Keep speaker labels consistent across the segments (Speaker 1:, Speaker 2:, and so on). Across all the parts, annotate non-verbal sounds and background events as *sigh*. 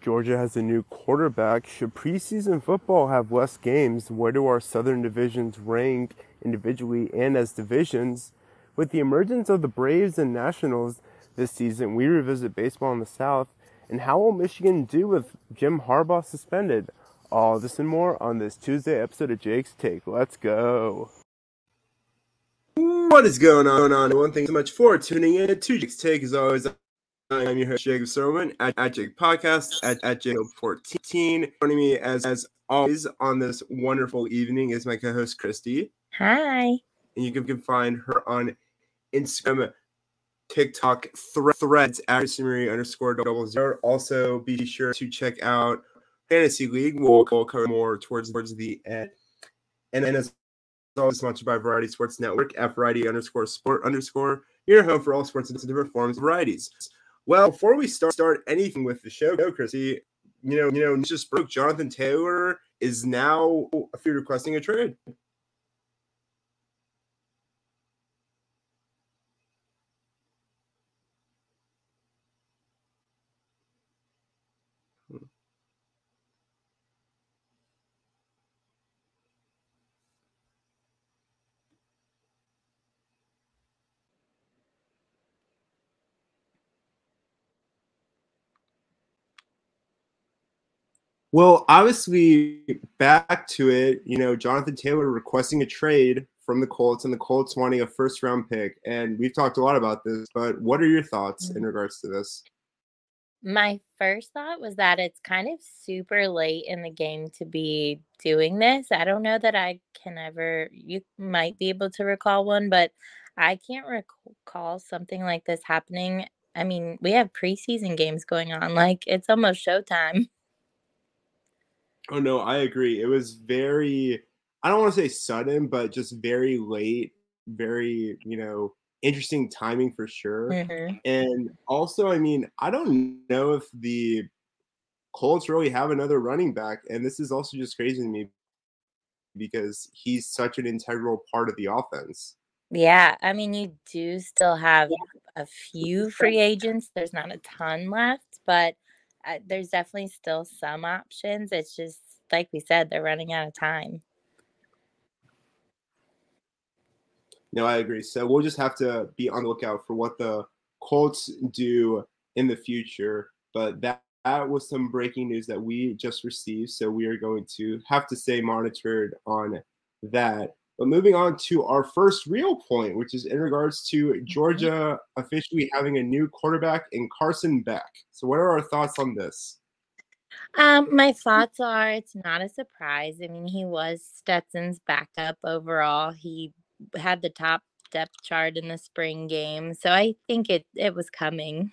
Speaker 1: Georgia has a new quarterback. Should preseason football have less games? Where do our Southern divisions rank individually and as divisions? With the emergence of the Braves and Nationals this season, we revisit baseball in the South. And how will Michigan do with Jim Harbaugh suspended? All this and more on this Tuesday episode of Jake's Take. Let's go. What is going on? One thing so much for tuning in to Jake's Take. As always, I'm your host, Jacob Serwin at, at Jake Podcast at, at Jacob14. Joining me as, as always on this wonderful evening is my co host, Christy.
Speaker 2: Hi. And
Speaker 1: you can, can find her on Instagram, TikTok, thre- threads at Marie underscore double zero. Also, be sure to check out Fantasy League. We'll, we'll cover more towards, towards the end. And then as always sponsored by Variety Sports Network, F Variety underscore sport underscore your home for all sports and different forms of varieties. Well, before we start start anything with the show, Chrissy, you know, you know, just broke Jonathan Taylor is now requesting a trade. Well, obviously, back to it, you know, Jonathan Taylor requesting a trade from the Colts and the Colts wanting a first round pick. And we've talked a lot about this, but what are your thoughts in mm-hmm. regards to this?
Speaker 2: My first thought was that it's kind of super late in the game to be doing this. I don't know that I can ever, you might be able to recall one, but I can't recall something like this happening. I mean, we have preseason games going on. Like, it's almost showtime. *laughs*
Speaker 1: Oh no, I agree. It was very I don't want to say sudden, but just very late, very, you know, interesting timing for sure. Mm-hmm. And also, I mean, I don't know if the Colts really have another running back. And this is also just crazy to me because he's such an integral part of the offense.
Speaker 2: Yeah, I mean, you do still have a few free agents. There's not a ton left, but uh, there's definitely still some options. It's just like we said, they're running out of time.
Speaker 1: No, I agree. So we'll just have to be on the lookout for what the Colts do in the future. But that, that was some breaking news that we just received. So we are going to have to stay monitored on that. But moving on to our first real point, which is in regards to mm-hmm. Georgia officially having a new quarterback in Carson Beck. So, what are our thoughts on this?
Speaker 2: Um, my thoughts are it's not a surprise. I mean, he was Stetson's backup overall. He had the top depth chart in the spring game, so I think it it was coming.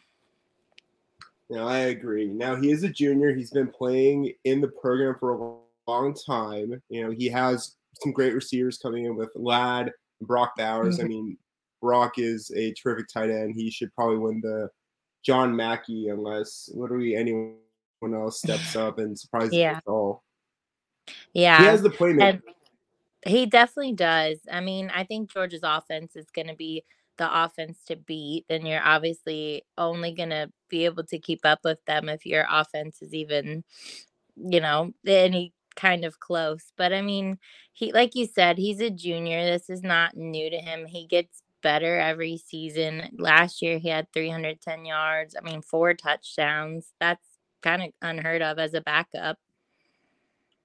Speaker 1: No, I agree. Now he is a junior. He's been playing in the program for a long time. You know, he has some great receivers coming in with Ladd, Brock Bowers. Mm-hmm. I mean, Brock is a terrific tight end. He should probably win the John Mackey unless literally anyone else steps *sighs* up and surprises yeah. us all.
Speaker 2: Yeah.
Speaker 1: He has the playmaker.
Speaker 2: He definitely does. I mean, I think Georgia's offense is going to be the offense to beat, and you're obviously only going to be able to keep up with them if your offense is even, you know, any kind of close. But I mean, he like you said, he's a junior. This is not new to him. He gets better every season. Last year he had 310 yards. I mean, four touchdowns. That's kind of unheard of as a backup.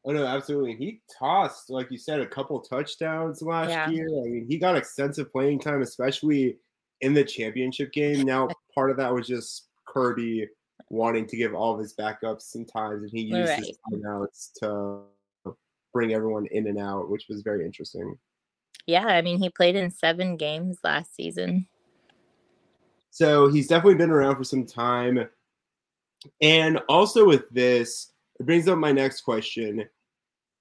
Speaker 1: Oh no, absolutely. He tossed, like you said, a couple touchdowns last yeah. year. I mean, he got extensive playing time, especially in the championship game. Now, part of that was just Kirby wanting to give all of his backups some times, and he used right. his timeouts to bring everyone in and out, which was very interesting.
Speaker 2: Yeah, I mean, he played in seven games last season.
Speaker 1: So he's definitely been around for some time. And also with this, it brings up my next question.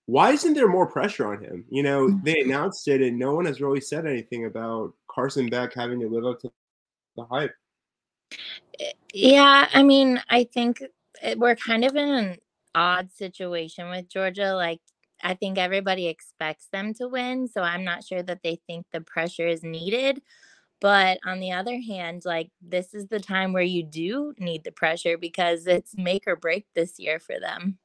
Speaker 1: Why isn't there more pressure on him? You know, mm. they announced it and no one has really said anything about Carson Beck having to live up to the hype.
Speaker 2: Yeah, I mean, I think eh, we're kind of in an odd situation with Georgia. Like, I think everybody expects them to win. So I'm not sure that they think the pressure is needed. But on the other hand, like this is the time where you do need the pressure because it's make or break this year for them.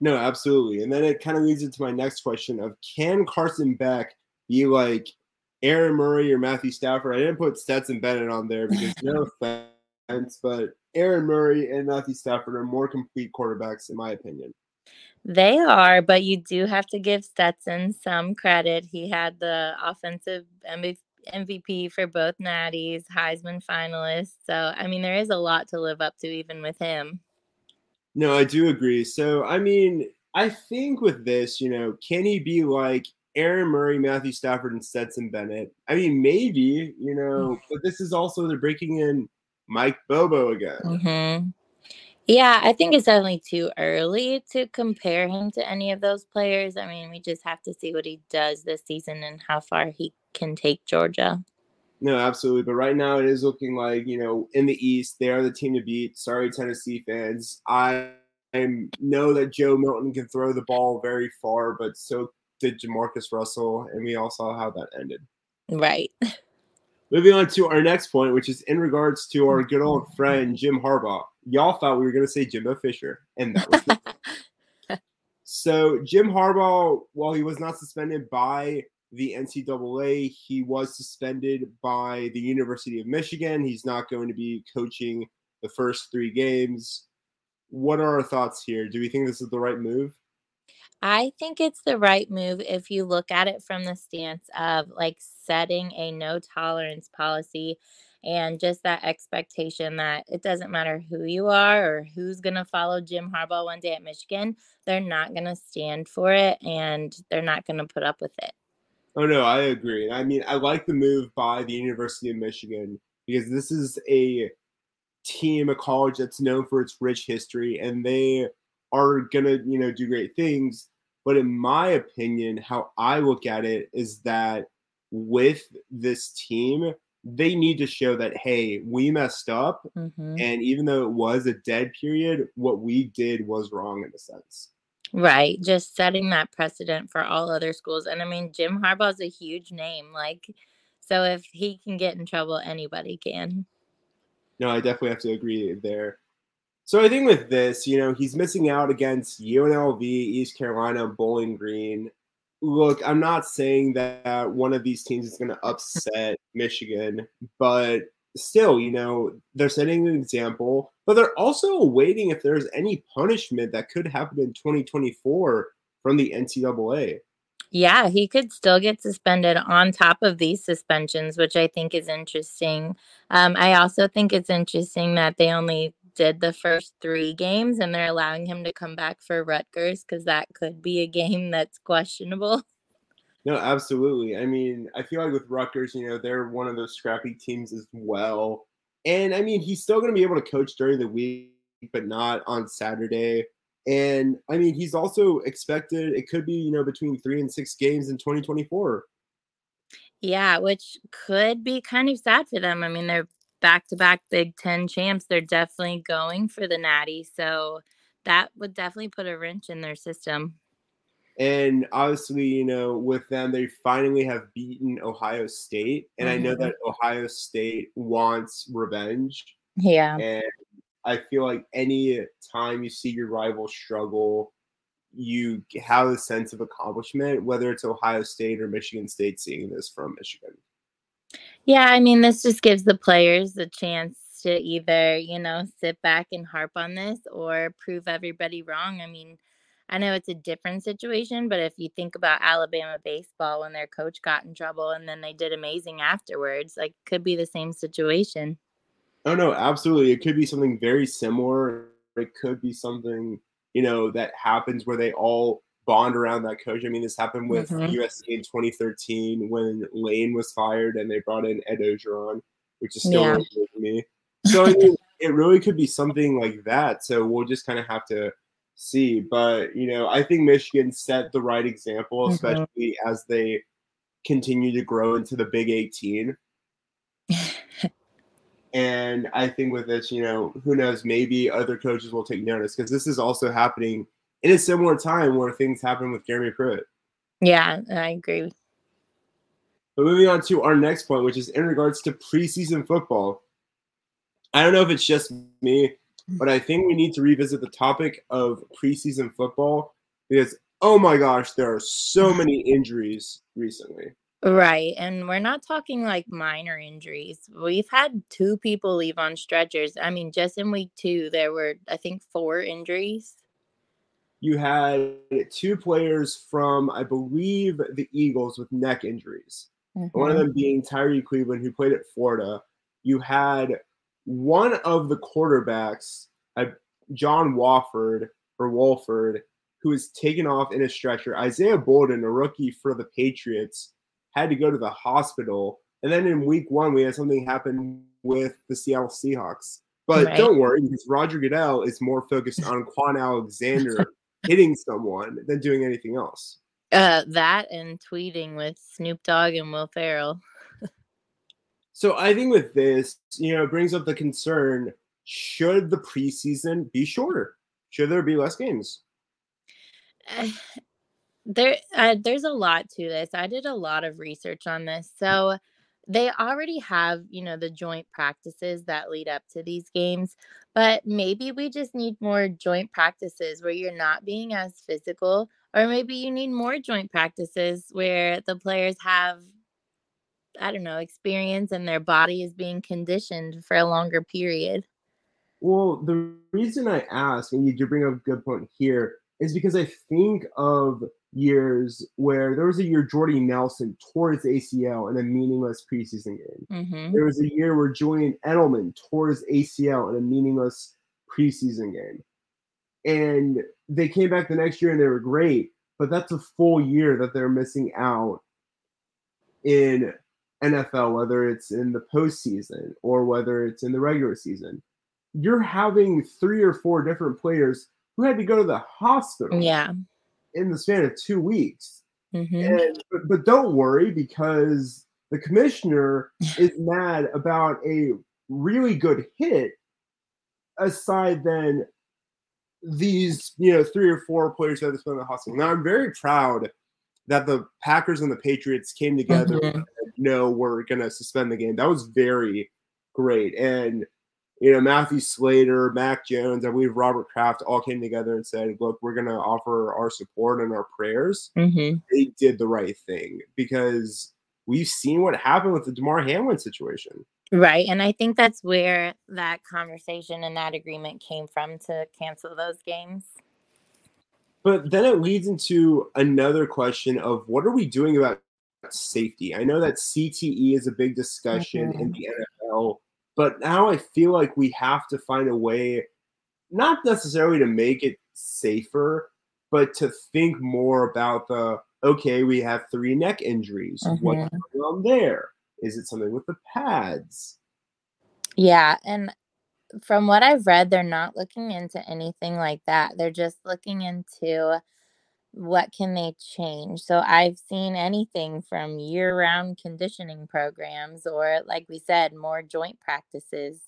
Speaker 1: No, absolutely. And then it kind of leads into my next question of can Carson Beck be like Aaron Murray or Matthew Stafford? I didn't put Stetson Bennett on there because no *laughs* offense, but Aaron Murray and Matthew Stafford are more complete quarterbacks in my opinion.
Speaker 2: They are, but you do have to give Stetson some credit. He had the offensive MVP for both Natties, Heisman finalist. So, I mean, there is a lot to live up to even with him.
Speaker 1: No, I do agree. So, I mean, I think with this, you know, can he be like Aaron Murray, Matthew Stafford, and Stetson Bennett? I mean, maybe, you know, but this is also they're breaking in Mike Bobo again.
Speaker 2: Mm-hmm. Yeah, I think it's definitely too early to compare him to any of those players. I mean, we just have to see what he does this season and how far he can take Georgia.
Speaker 1: No, absolutely. But right now, it is looking like you know in the East they are the team to beat. Sorry, Tennessee fans. I, I know that Joe Milton can throw the ball very far, but so did Jamarcus Russell, and we all saw how that ended.
Speaker 2: Right. *laughs*
Speaker 1: Moving on to our next point, which is in regards to our good old friend Jim Harbaugh. Y'all thought we were going to say Jimbo Fisher, and that was the *laughs* so Jim Harbaugh. While he was not suspended by the NCAA, he was suspended by the University of Michigan. He's not going to be coaching the first three games. What are our thoughts here? Do we think this is the right move?
Speaker 2: I think it's the right move if you look at it from the stance of like setting a no tolerance policy and just that expectation that it doesn't matter who you are or who's going to follow Jim Harbaugh one day at Michigan, they're not going to stand for it and they're not going to put up with it.
Speaker 1: Oh, no, I agree. I mean, I like the move by the University of Michigan because this is a team, a college that's known for its rich history, and they are gonna you know do great things. But in my opinion how i look at it is that with this team they need to show that hey we messed up. Mm-hmm. and even though it was a dead period what we did was wrong in a sense.
Speaker 2: Right. Just setting that precedent for all other schools. And i mean jim harbaugh's a huge name. Like so if he can get in trouble anybody can.
Speaker 1: No i definitely have to agree there so I think with this, you know, he's missing out against UNLV, East Carolina, Bowling Green. Look, I'm not saying that one of these teams is going *laughs* to upset Michigan, but still, you know, they're setting an example, but they're also waiting if there's any punishment that could happen in 2024 from the NCAA.
Speaker 2: Yeah, he could still get suspended on top of these suspensions, which I think is interesting. Um, I also think it's interesting that they only did the first three games and they're allowing him to come back for Rutgers because that could be a game that's questionable.
Speaker 1: No, absolutely. I mean, I feel like with Rutgers, you know, they're one of those scrappy teams as well. And I mean, he's still going to be able to coach during the week, but not on Saturday. And I mean, he's also expected, it could be, you know, between three and six games in 2024.
Speaker 2: Yeah, which could be kind of sad for them. I mean, they're back to back Big Ten champs, they're definitely going for the Natty. So that would definitely put a wrench in their system.
Speaker 1: And obviously, you know, with them, they finally have beaten Ohio State. And mm-hmm. I know mm-hmm. that Ohio State wants revenge.
Speaker 2: Yeah.
Speaker 1: And I feel like any time you see your rival struggle, you have a sense of accomplishment, whether it's Ohio State or Michigan State seeing this from Michigan.
Speaker 2: Yeah, I mean, this just gives the players a chance to either, you know, sit back and harp on this or prove everybody wrong. I mean, I know it's a different situation, but if you think about Alabama baseball when their coach got in trouble and then they did amazing afterwards, like could be the same situation.
Speaker 1: Oh no, absolutely. It could be something very similar. It could be something, you know, that happens where they all bond around that coach. I mean, this happened with mm-hmm. USC in 2013 when Lane was fired and they brought in Ed Orgeron, which is still yeah. me. So I mean, *laughs* it really could be something like that. So we'll just kind of have to see. But you know, I think Michigan set the right example, mm-hmm. especially mm-hmm. as they continue to grow into the Big 18. and I think with this, you know, who knows? Maybe other coaches will take notice because this is also happening in a similar time where things happen with Jeremy Pruitt.
Speaker 2: Yeah, I agree.
Speaker 1: But moving on to our next point, which is in regards to preseason football. I don't know if it's just me, but I think we need to revisit the topic of preseason football because, oh my gosh, there are so *laughs* many injuries recently.
Speaker 2: Right. And we're not talking like minor injuries. We've had two people leave on stretchers. I mean, just in week two, there were, I think, four injuries.
Speaker 1: You had two players from, I believe, the Eagles with neck injuries. Mm-hmm. One of them being Tyrie Cleveland, who played at Florida. You had one of the quarterbacks, uh, John Wofford or Wolford, who was taken off in a stretcher. Isaiah Bolden, a rookie for the Patriots, had to go to the hospital. And then in week one, we had something happen with the Seattle Seahawks. But right. don't worry, because Roger Goodell is more focused on Quan Alexander *laughs* hitting someone than doing anything else.
Speaker 2: Uh, that and tweeting with Snoop Dogg and Will Ferrell.
Speaker 1: so I think with this, you know, it brings up the concern: should the preseason be shorter? Should there be less games? *sighs*
Speaker 2: there uh, there's a lot to this i did a lot of research on this so they already have you know the joint practices that lead up to these games but maybe we just need more joint practices where you're not being as physical or maybe you need more joint practices where the players have i don't know experience and their body is being conditioned for a longer period.
Speaker 1: Well the reason i ask and you do bring up a good point here is because i think of years where there was a year Jordy Nelson tore his ACL in a meaningless preseason game. Mm-hmm. There was a year where Julian Edelman tore his ACL in a meaningless preseason game. And they came back the next year and they were great, but that's a full year that they're missing out in NFL, whether it's in the postseason or whether it's in the regular season. You're having three or four different players who had to go to the hospital.
Speaker 2: Yeah
Speaker 1: in the span of two weeks. Mm-hmm. And, but, but don't worry because the commissioner *laughs* is mad about a really good hit aside than these you know three or four players that have spent in the hospital. Now I'm very proud that the Packers and the Patriots came together mm-hmm. and no, we're gonna suspend the game. That was very great. And you know, Matthew Slater, Mac Jones, I believe Robert Kraft all came together and said, look, we're going to offer our support and our prayers. Mm-hmm. They did the right thing because we've seen what happened with the Damar Hamlin situation.
Speaker 2: Right. And I think that's where that conversation and that agreement came from to cancel those games.
Speaker 1: But then it leads into another question of what are we doing about safety? I know that CTE is a big discussion mm-hmm. in the NFL but now I feel like we have to find a way, not necessarily to make it safer, but to think more about the okay, we have three neck injuries. Mm-hmm. What's going on there? Is it something with the pads?
Speaker 2: Yeah. And from what I've read, they're not looking into anything like that. They're just looking into what can they change so i've seen anything from year-round conditioning programs or like we said more joint practices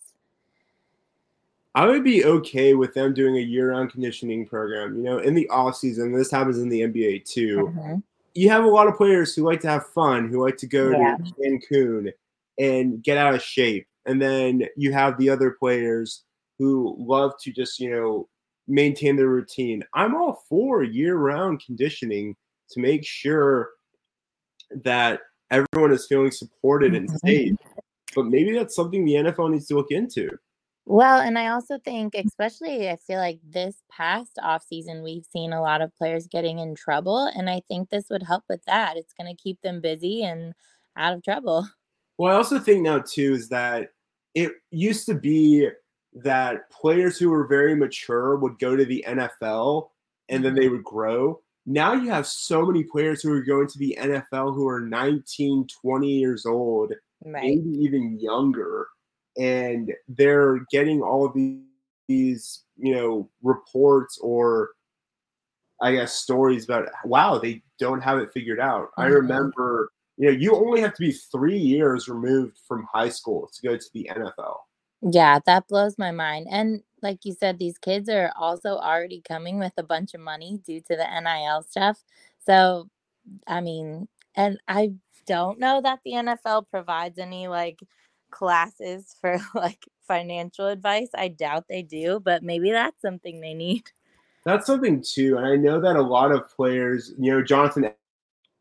Speaker 1: i would be okay with them doing a year-round conditioning program you know in the off season this happens in the nba too mm-hmm. you have a lot of players who like to have fun who like to go yeah. to cancun and get out of shape and then you have the other players who love to just you know maintain their routine. I'm all for year round conditioning to make sure that everyone is feeling supported and mm-hmm. safe. But maybe that's something the NFL needs to look into.
Speaker 2: Well, and I also think, especially, I feel like this past off season, we've seen a lot of players getting in trouble, and I think this would help with that. It's going to keep them busy and out of trouble.
Speaker 1: Well, I also think now too is that it used to be that players who were very mature would go to the NFL and then they mm-hmm. would grow. Now you have so many players who are going to the NFL who are 19, 20 years old, right. maybe even younger, and they're getting all of these, these, you know, reports or I guess stories about wow, they don't have it figured out. Mm-hmm. I remember, you know, you only have to be three years removed from high school to go to the NFL.
Speaker 2: Yeah, that blows my mind. And like you said, these kids are also already coming with a bunch of money due to the NIL stuff. So, I mean, and I don't know that the NFL provides any like classes for *laughs* like financial advice. I doubt they do, but maybe that's something they need.
Speaker 1: That's something too. And I know that a lot of players, you know, Jonathan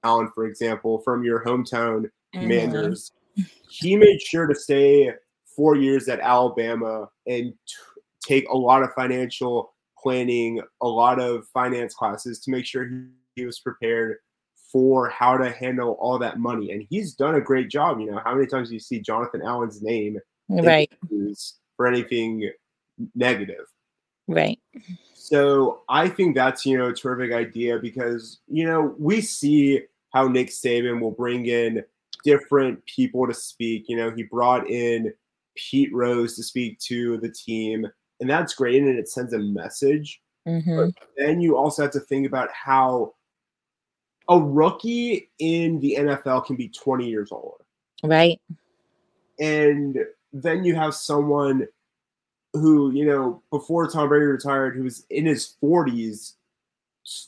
Speaker 1: Allen, for example, from your hometown mm-hmm. he made sure to stay four years at Alabama and t- take a lot of financial planning, a lot of finance classes to make sure he, he was prepared for how to handle all that money. And he's done a great job. You know, how many times do you see Jonathan Allen's name
Speaker 2: right
Speaker 1: for anything negative?
Speaker 2: Right.
Speaker 1: So I think that's, you know, a terrific idea because, you know, we see how Nick Saban will bring in different people to speak. You know, he brought in Pete Rose to speak to the team, and that's great, and it sends a message.
Speaker 2: Mm-hmm.
Speaker 1: But then you also have to think about how a rookie in the NFL can be 20 years old.
Speaker 2: Right.
Speaker 1: And then you have someone who, you know, before Tom Brady retired, who was in his 40s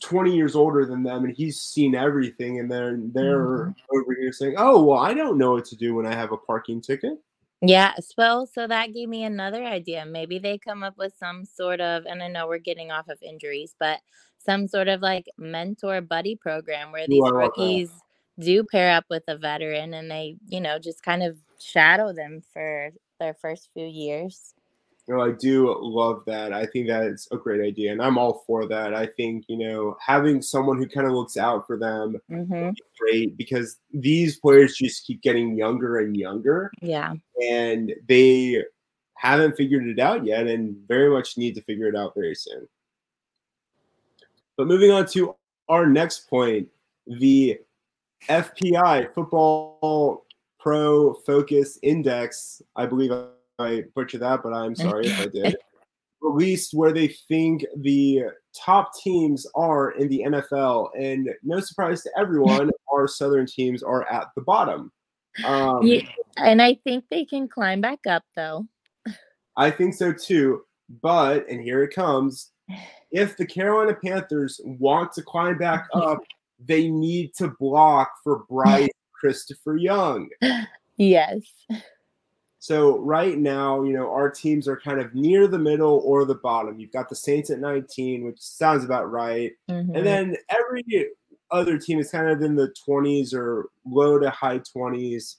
Speaker 1: 20 years older than them and he's seen everything and then they're mm-hmm. over here saying oh well i don't know what to do when i have a parking ticket
Speaker 2: yeah well so that gave me another idea. Maybe they come up with some sort of and i know we're getting off of injuries but some sort of like mentor buddy program where these rookies do pair up with a veteran and they you know just kind of shadow them for their first few years
Speaker 1: you know, I do love that. I think that is a great idea, and I'm all for that. I think you know having someone who kind of looks out for them
Speaker 2: mm-hmm.
Speaker 1: great because these players just keep getting younger and younger.
Speaker 2: Yeah,
Speaker 1: and they haven't figured it out yet, and very much need to figure it out very soon. But moving on to our next point, the FPI Football Pro Focus Index. I believe I butchered that, but I'm sorry if I did. *laughs* Released where they think the top teams are in the NFL, and no surprise to everyone, *laughs* our Southern teams are at the bottom. Um,
Speaker 2: yeah, and I think they can climb back up, though.
Speaker 1: I think so too. But and here it comes. *sighs* If the Carolina Panthers want to climb back *laughs* up, they need to block for Bryce Christopher Young.
Speaker 2: Yes.
Speaker 1: So right now, you know, our teams are kind of near the middle or the bottom. You've got the Saints at 19, which sounds about right.
Speaker 2: Mm-hmm.
Speaker 1: And then every other team is kind of in the 20s or low to high 20s.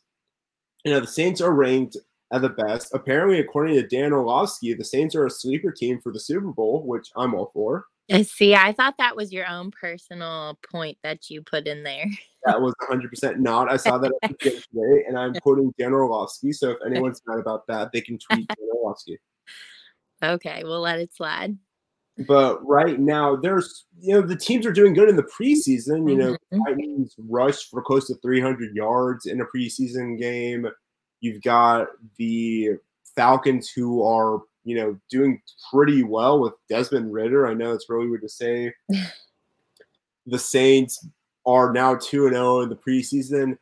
Speaker 1: You know, the Saints are ranked at the best. Apparently, according to Dan Orlovsky, the Saints are a sleeper team for the Super Bowl, which I'm all for.
Speaker 2: See, I thought that was your own personal point that you put in there.
Speaker 1: That was 100% not. I saw that today, and I'm *laughs* quoting Dan Orlovsky. So if anyone's mad about that, they can tweet Dan Orlovsky.
Speaker 2: Okay, we'll let it slide.
Speaker 1: But right now, there's you know the teams are doing good in the preseason. You know, mm-hmm. Titans rushed for close to 300 yards in a preseason game. You've got the Falcons who are you know, doing pretty well with Desmond Ridder. I know it's really weird to say. *laughs* the Saints are now 2 0 in the preseason.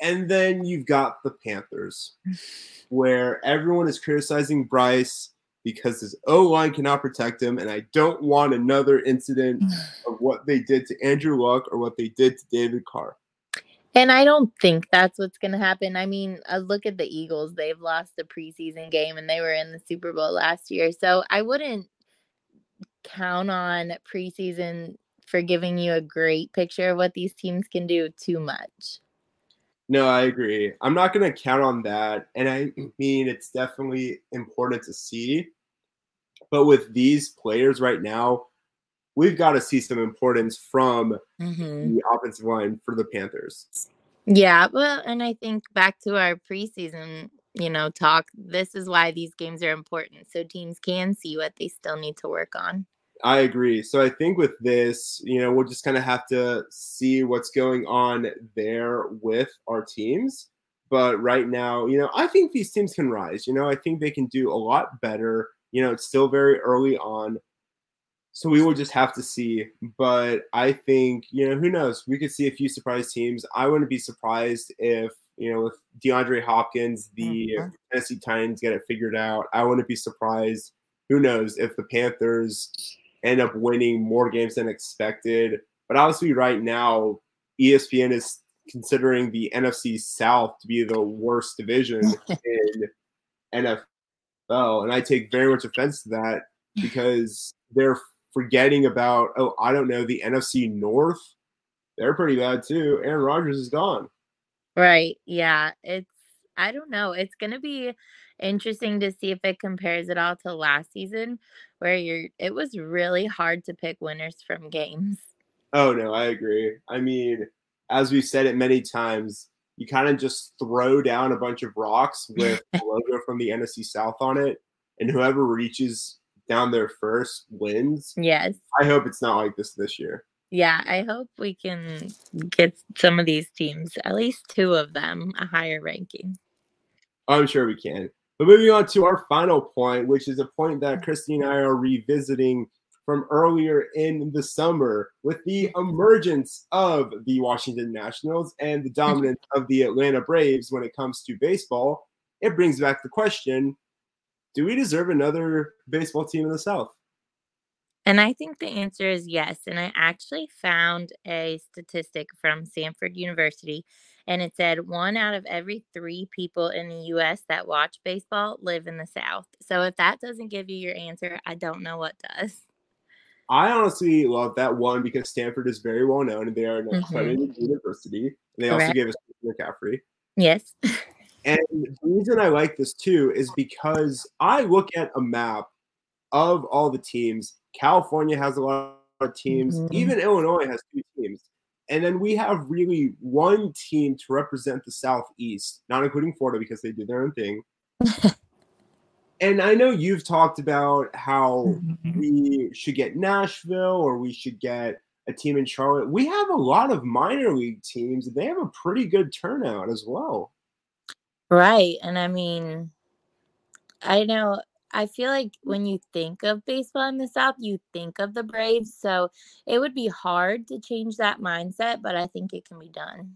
Speaker 1: And then you've got the Panthers, *sighs* where everyone is criticizing Bryce because his O line cannot protect him. And I don't want another incident *sighs* of what they did to Andrew Luck or what they did to David Carr.
Speaker 2: And I don't think that's what's going to happen. I mean, uh, look at the Eagles. They've lost the preseason game and they were in the Super Bowl last year. So I wouldn't count on preseason for giving you a great picture of what these teams can do too much.
Speaker 1: No, I agree. I'm not going to count on that. And I *clears throat* mean, it's definitely important to see. But with these players right now, we've got to see some importance from
Speaker 2: mm-hmm.
Speaker 1: the offensive line for the Panthers.
Speaker 2: Yeah, well, and I think back to our preseason, you know, talk, this is why these games are important so teams can see what they still need to work on.
Speaker 1: I agree. So I think with this, you know, we'll just kind of have to see what's going on there with our teams. But right now, you know, I think these teams can rise. You know, I think they can do a lot better. You know, it's still very early on. So we will just have to see. But I think, you know, who knows? We could see a few surprise teams. I wouldn't be surprised if, you know, with DeAndre Hopkins, the mm-hmm. Tennessee Titans get it figured out. I wouldn't be surprised. Who knows if the Panthers end up winning more games than expected. But obviously, right now, ESPN is considering the NFC South to be the worst division *laughs* in NFL. And I take very much offense to that because they're forgetting about, oh, I don't know, the NFC North. They're pretty bad too. Aaron Rodgers is gone.
Speaker 2: Right. Yeah. It's, I don't know. It's going to be interesting to see if it compares at all to last season where you're, it was really hard to pick winners from games.
Speaker 1: Oh, no, I agree. I mean, as we've said it many times, you kind of just throw down a bunch of rocks with *laughs* the logo from the NFC South on it, and whoever reaches down there first wins.
Speaker 2: Yes.
Speaker 1: I hope it's not like this this year.
Speaker 2: Yeah, I hope we can get some of these teams, at least two of them, a higher ranking.
Speaker 1: I'm sure we can. But moving on to our final point, which is a point that mm. Christy and I are revisiting from earlier in the summer with the emergence of the Washington Nationals and the mm-hmm. dominance of the Atlanta Braves when it comes to baseball, it brings back the question do we deserve another baseball team in the South?
Speaker 2: And I think the answer is yes. And I actually found a statistic from Samford University, and it said one out of every three people in the US that watch baseball live in the South. So if that doesn't give you your answer, I don't know what does.
Speaker 1: I honestly love that one because Stanford is very well known and they are an mm-hmm. accredited mm-hmm. university. And they Correct. also gave us McCaffrey.
Speaker 2: Yes. *laughs*
Speaker 1: and the reason I like this too is because I look at a map of all the teams. California has a lot of teams. Mm-hmm. Even Illinois has two teams. And then we have really one team to represent the Southeast, not including Florida because they do their own thing. *laughs* and I know you've talked about how mm-hmm. we should get Nashville or we should get a team in Charlotte. We have a lot of minor league teams, and they have a pretty good turnout as well.
Speaker 2: Right. And I mean, I know I feel like when you think of baseball in the South, you think of the Braves. So it would be hard to change that mindset, but I think it can be done.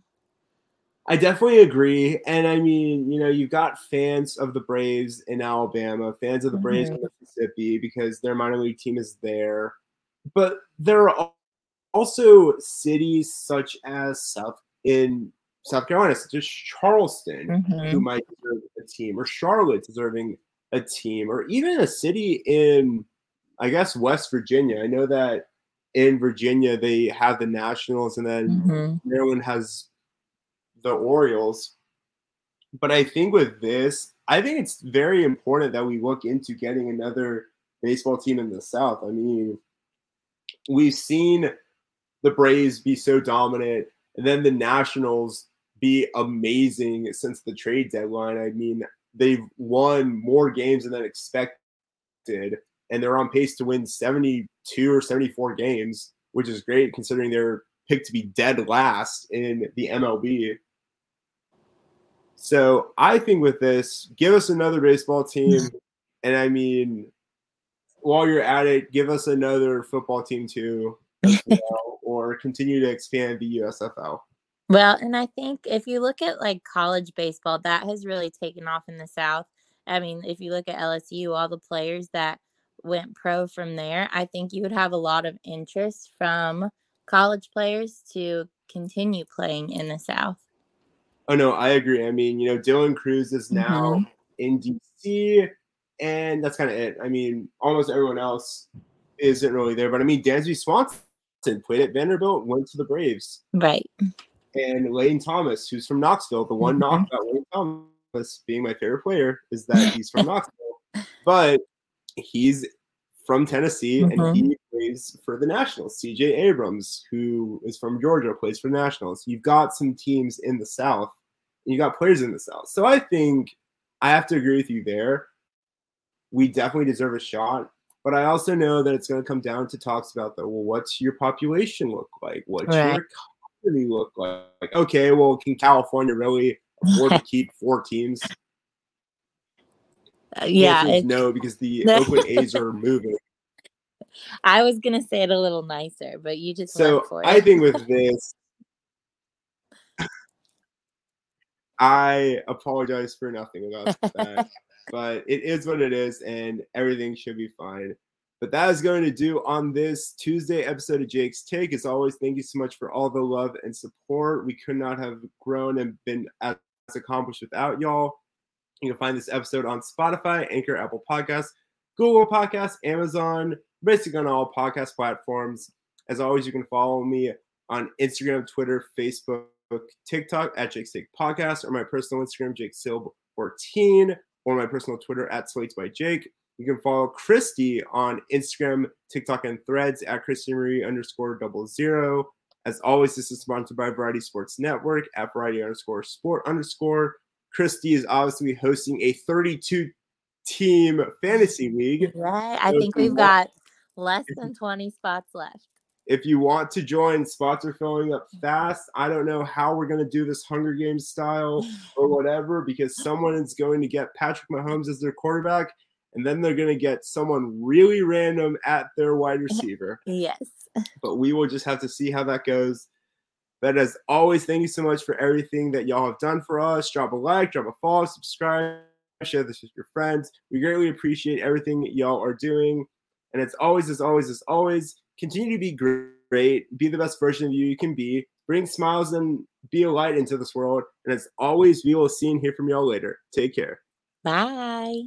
Speaker 1: I definitely agree. And I mean, you know, you've got fans of the Braves in Alabama, fans of the Braves mm-hmm. in Mississippi because their minor league team is there. But there are also cities such as South in South Carolina, such as Charleston, mm-hmm. who might deserve a team, or Charlotte deserving a team, or even a city in, I guess, West Virginia. I know that in Virginia they have the Nationals, and then mm-hmm. Maryland has the Orioles. But I think with this, I think it's very important that we look into getting another baseball team in the South. I mean, we've seen the Braves be so dominant, and then the Nationals be amazing since the trade deadline. I mean, they've won more games than expected, and they're on pace to win 72 or 74 games, which is great considering they're picked to be dead last in the MLB. So I think with this, give us another baseball team. *laughs* and I mean, while you're at it, give us another football team too, *laughs* well, or continue to expand the USFL.
Speaker 2: Well, and I think if you look at like college baseball, that has really taken off in the South. I mean, if you look at LSU, all the players that went pro from there, I think you would have a lot of interest from college players to continue playing in the South.
Speaker 1: Oh no, I agree. I mean, you know, Dylan Crews is now mm-hmm. in DC, and that's kind of it. I mean, almost everyone else isn't really there. But I mean, Dansby Swanson played at Vanderbilt, went to the Braves.
Speaker 2: Right.
Speaker 1: And Lane Thomas, who's from Knoxville, the one mm-hmm. knock about Lane Thomas being my favorite player is that *laughs* he's from Knoxville. But he's from Tennessee mm-hmm. and he plays for the Nationals. CJ Abrams, who is from Georgia, plays for the Nationals. You've got some teams in the South, and you got players in the South. So I think I have to agree with you there. We definitely deserve a shot. But I also know that it's going to come down to talks about the well, what's your population look like? What's right. your economy look like? Okay, well, can California really afford to *laughs* keep four teams?
Speaker 2: Uh, yeah,
Speaker 1: no, because the *laughs* Oakland A's are moving.
Speaker 2: I was gonna say it a little nicer, but you just
Speaker 1: so I think with *laughs* this, I apologize for nothing about that, but it is what it is, and everything should be fine. But that is going to do on this Tuesday episode of Jake's Take. As always, thank you so much for all the love and support. We could not have grown and been as accomplished without y'all. You can find this episode on Spotify, Anchor, Apple Podcasts, Google Podcasts, Amazon, basically on all podcast platforms. As always, you can follow me on Instagram, Twitter, Facebook, TikTok at Jake's Take Podcast, or my personal Instagram, Jake Silb14, or my personal Twitter at Slates by Jake. You can follow Christy on Instagram, TikTok, and threads at Christy Marie underscore double zero. As always, this is sponsored by Variety Sports Network at Variety underscore sport underscore. Christy is obviously hosting a 32 team fantasy league.
Speaker 2: Right. I think we've got less than 20 spots left.
Speaker 1: If you want to join, spots are filling up mm. fast. I don't know how we're going to do this Hunger Games style *laughs* or whatever because someone is going to get Patrick Mahomes as their quarterback and then they're going to get someone really random at their wide *laughs* receiver.
Speaker 2: yes.
Speaker 1: But we will just have to see how that goes. But as always, thank you so much for everything that y'all have done for us. Drop a like, drop a follow, subscribe, share this with your friends. We greatly appreciate everything y'all are doing. And it's always, as always, as always, continue to be great. Be the best version of you you can be. Bring smiles and be a light into this world. And as always, we will see and hear from y'all later. Take care.
Speaker 2: Bye.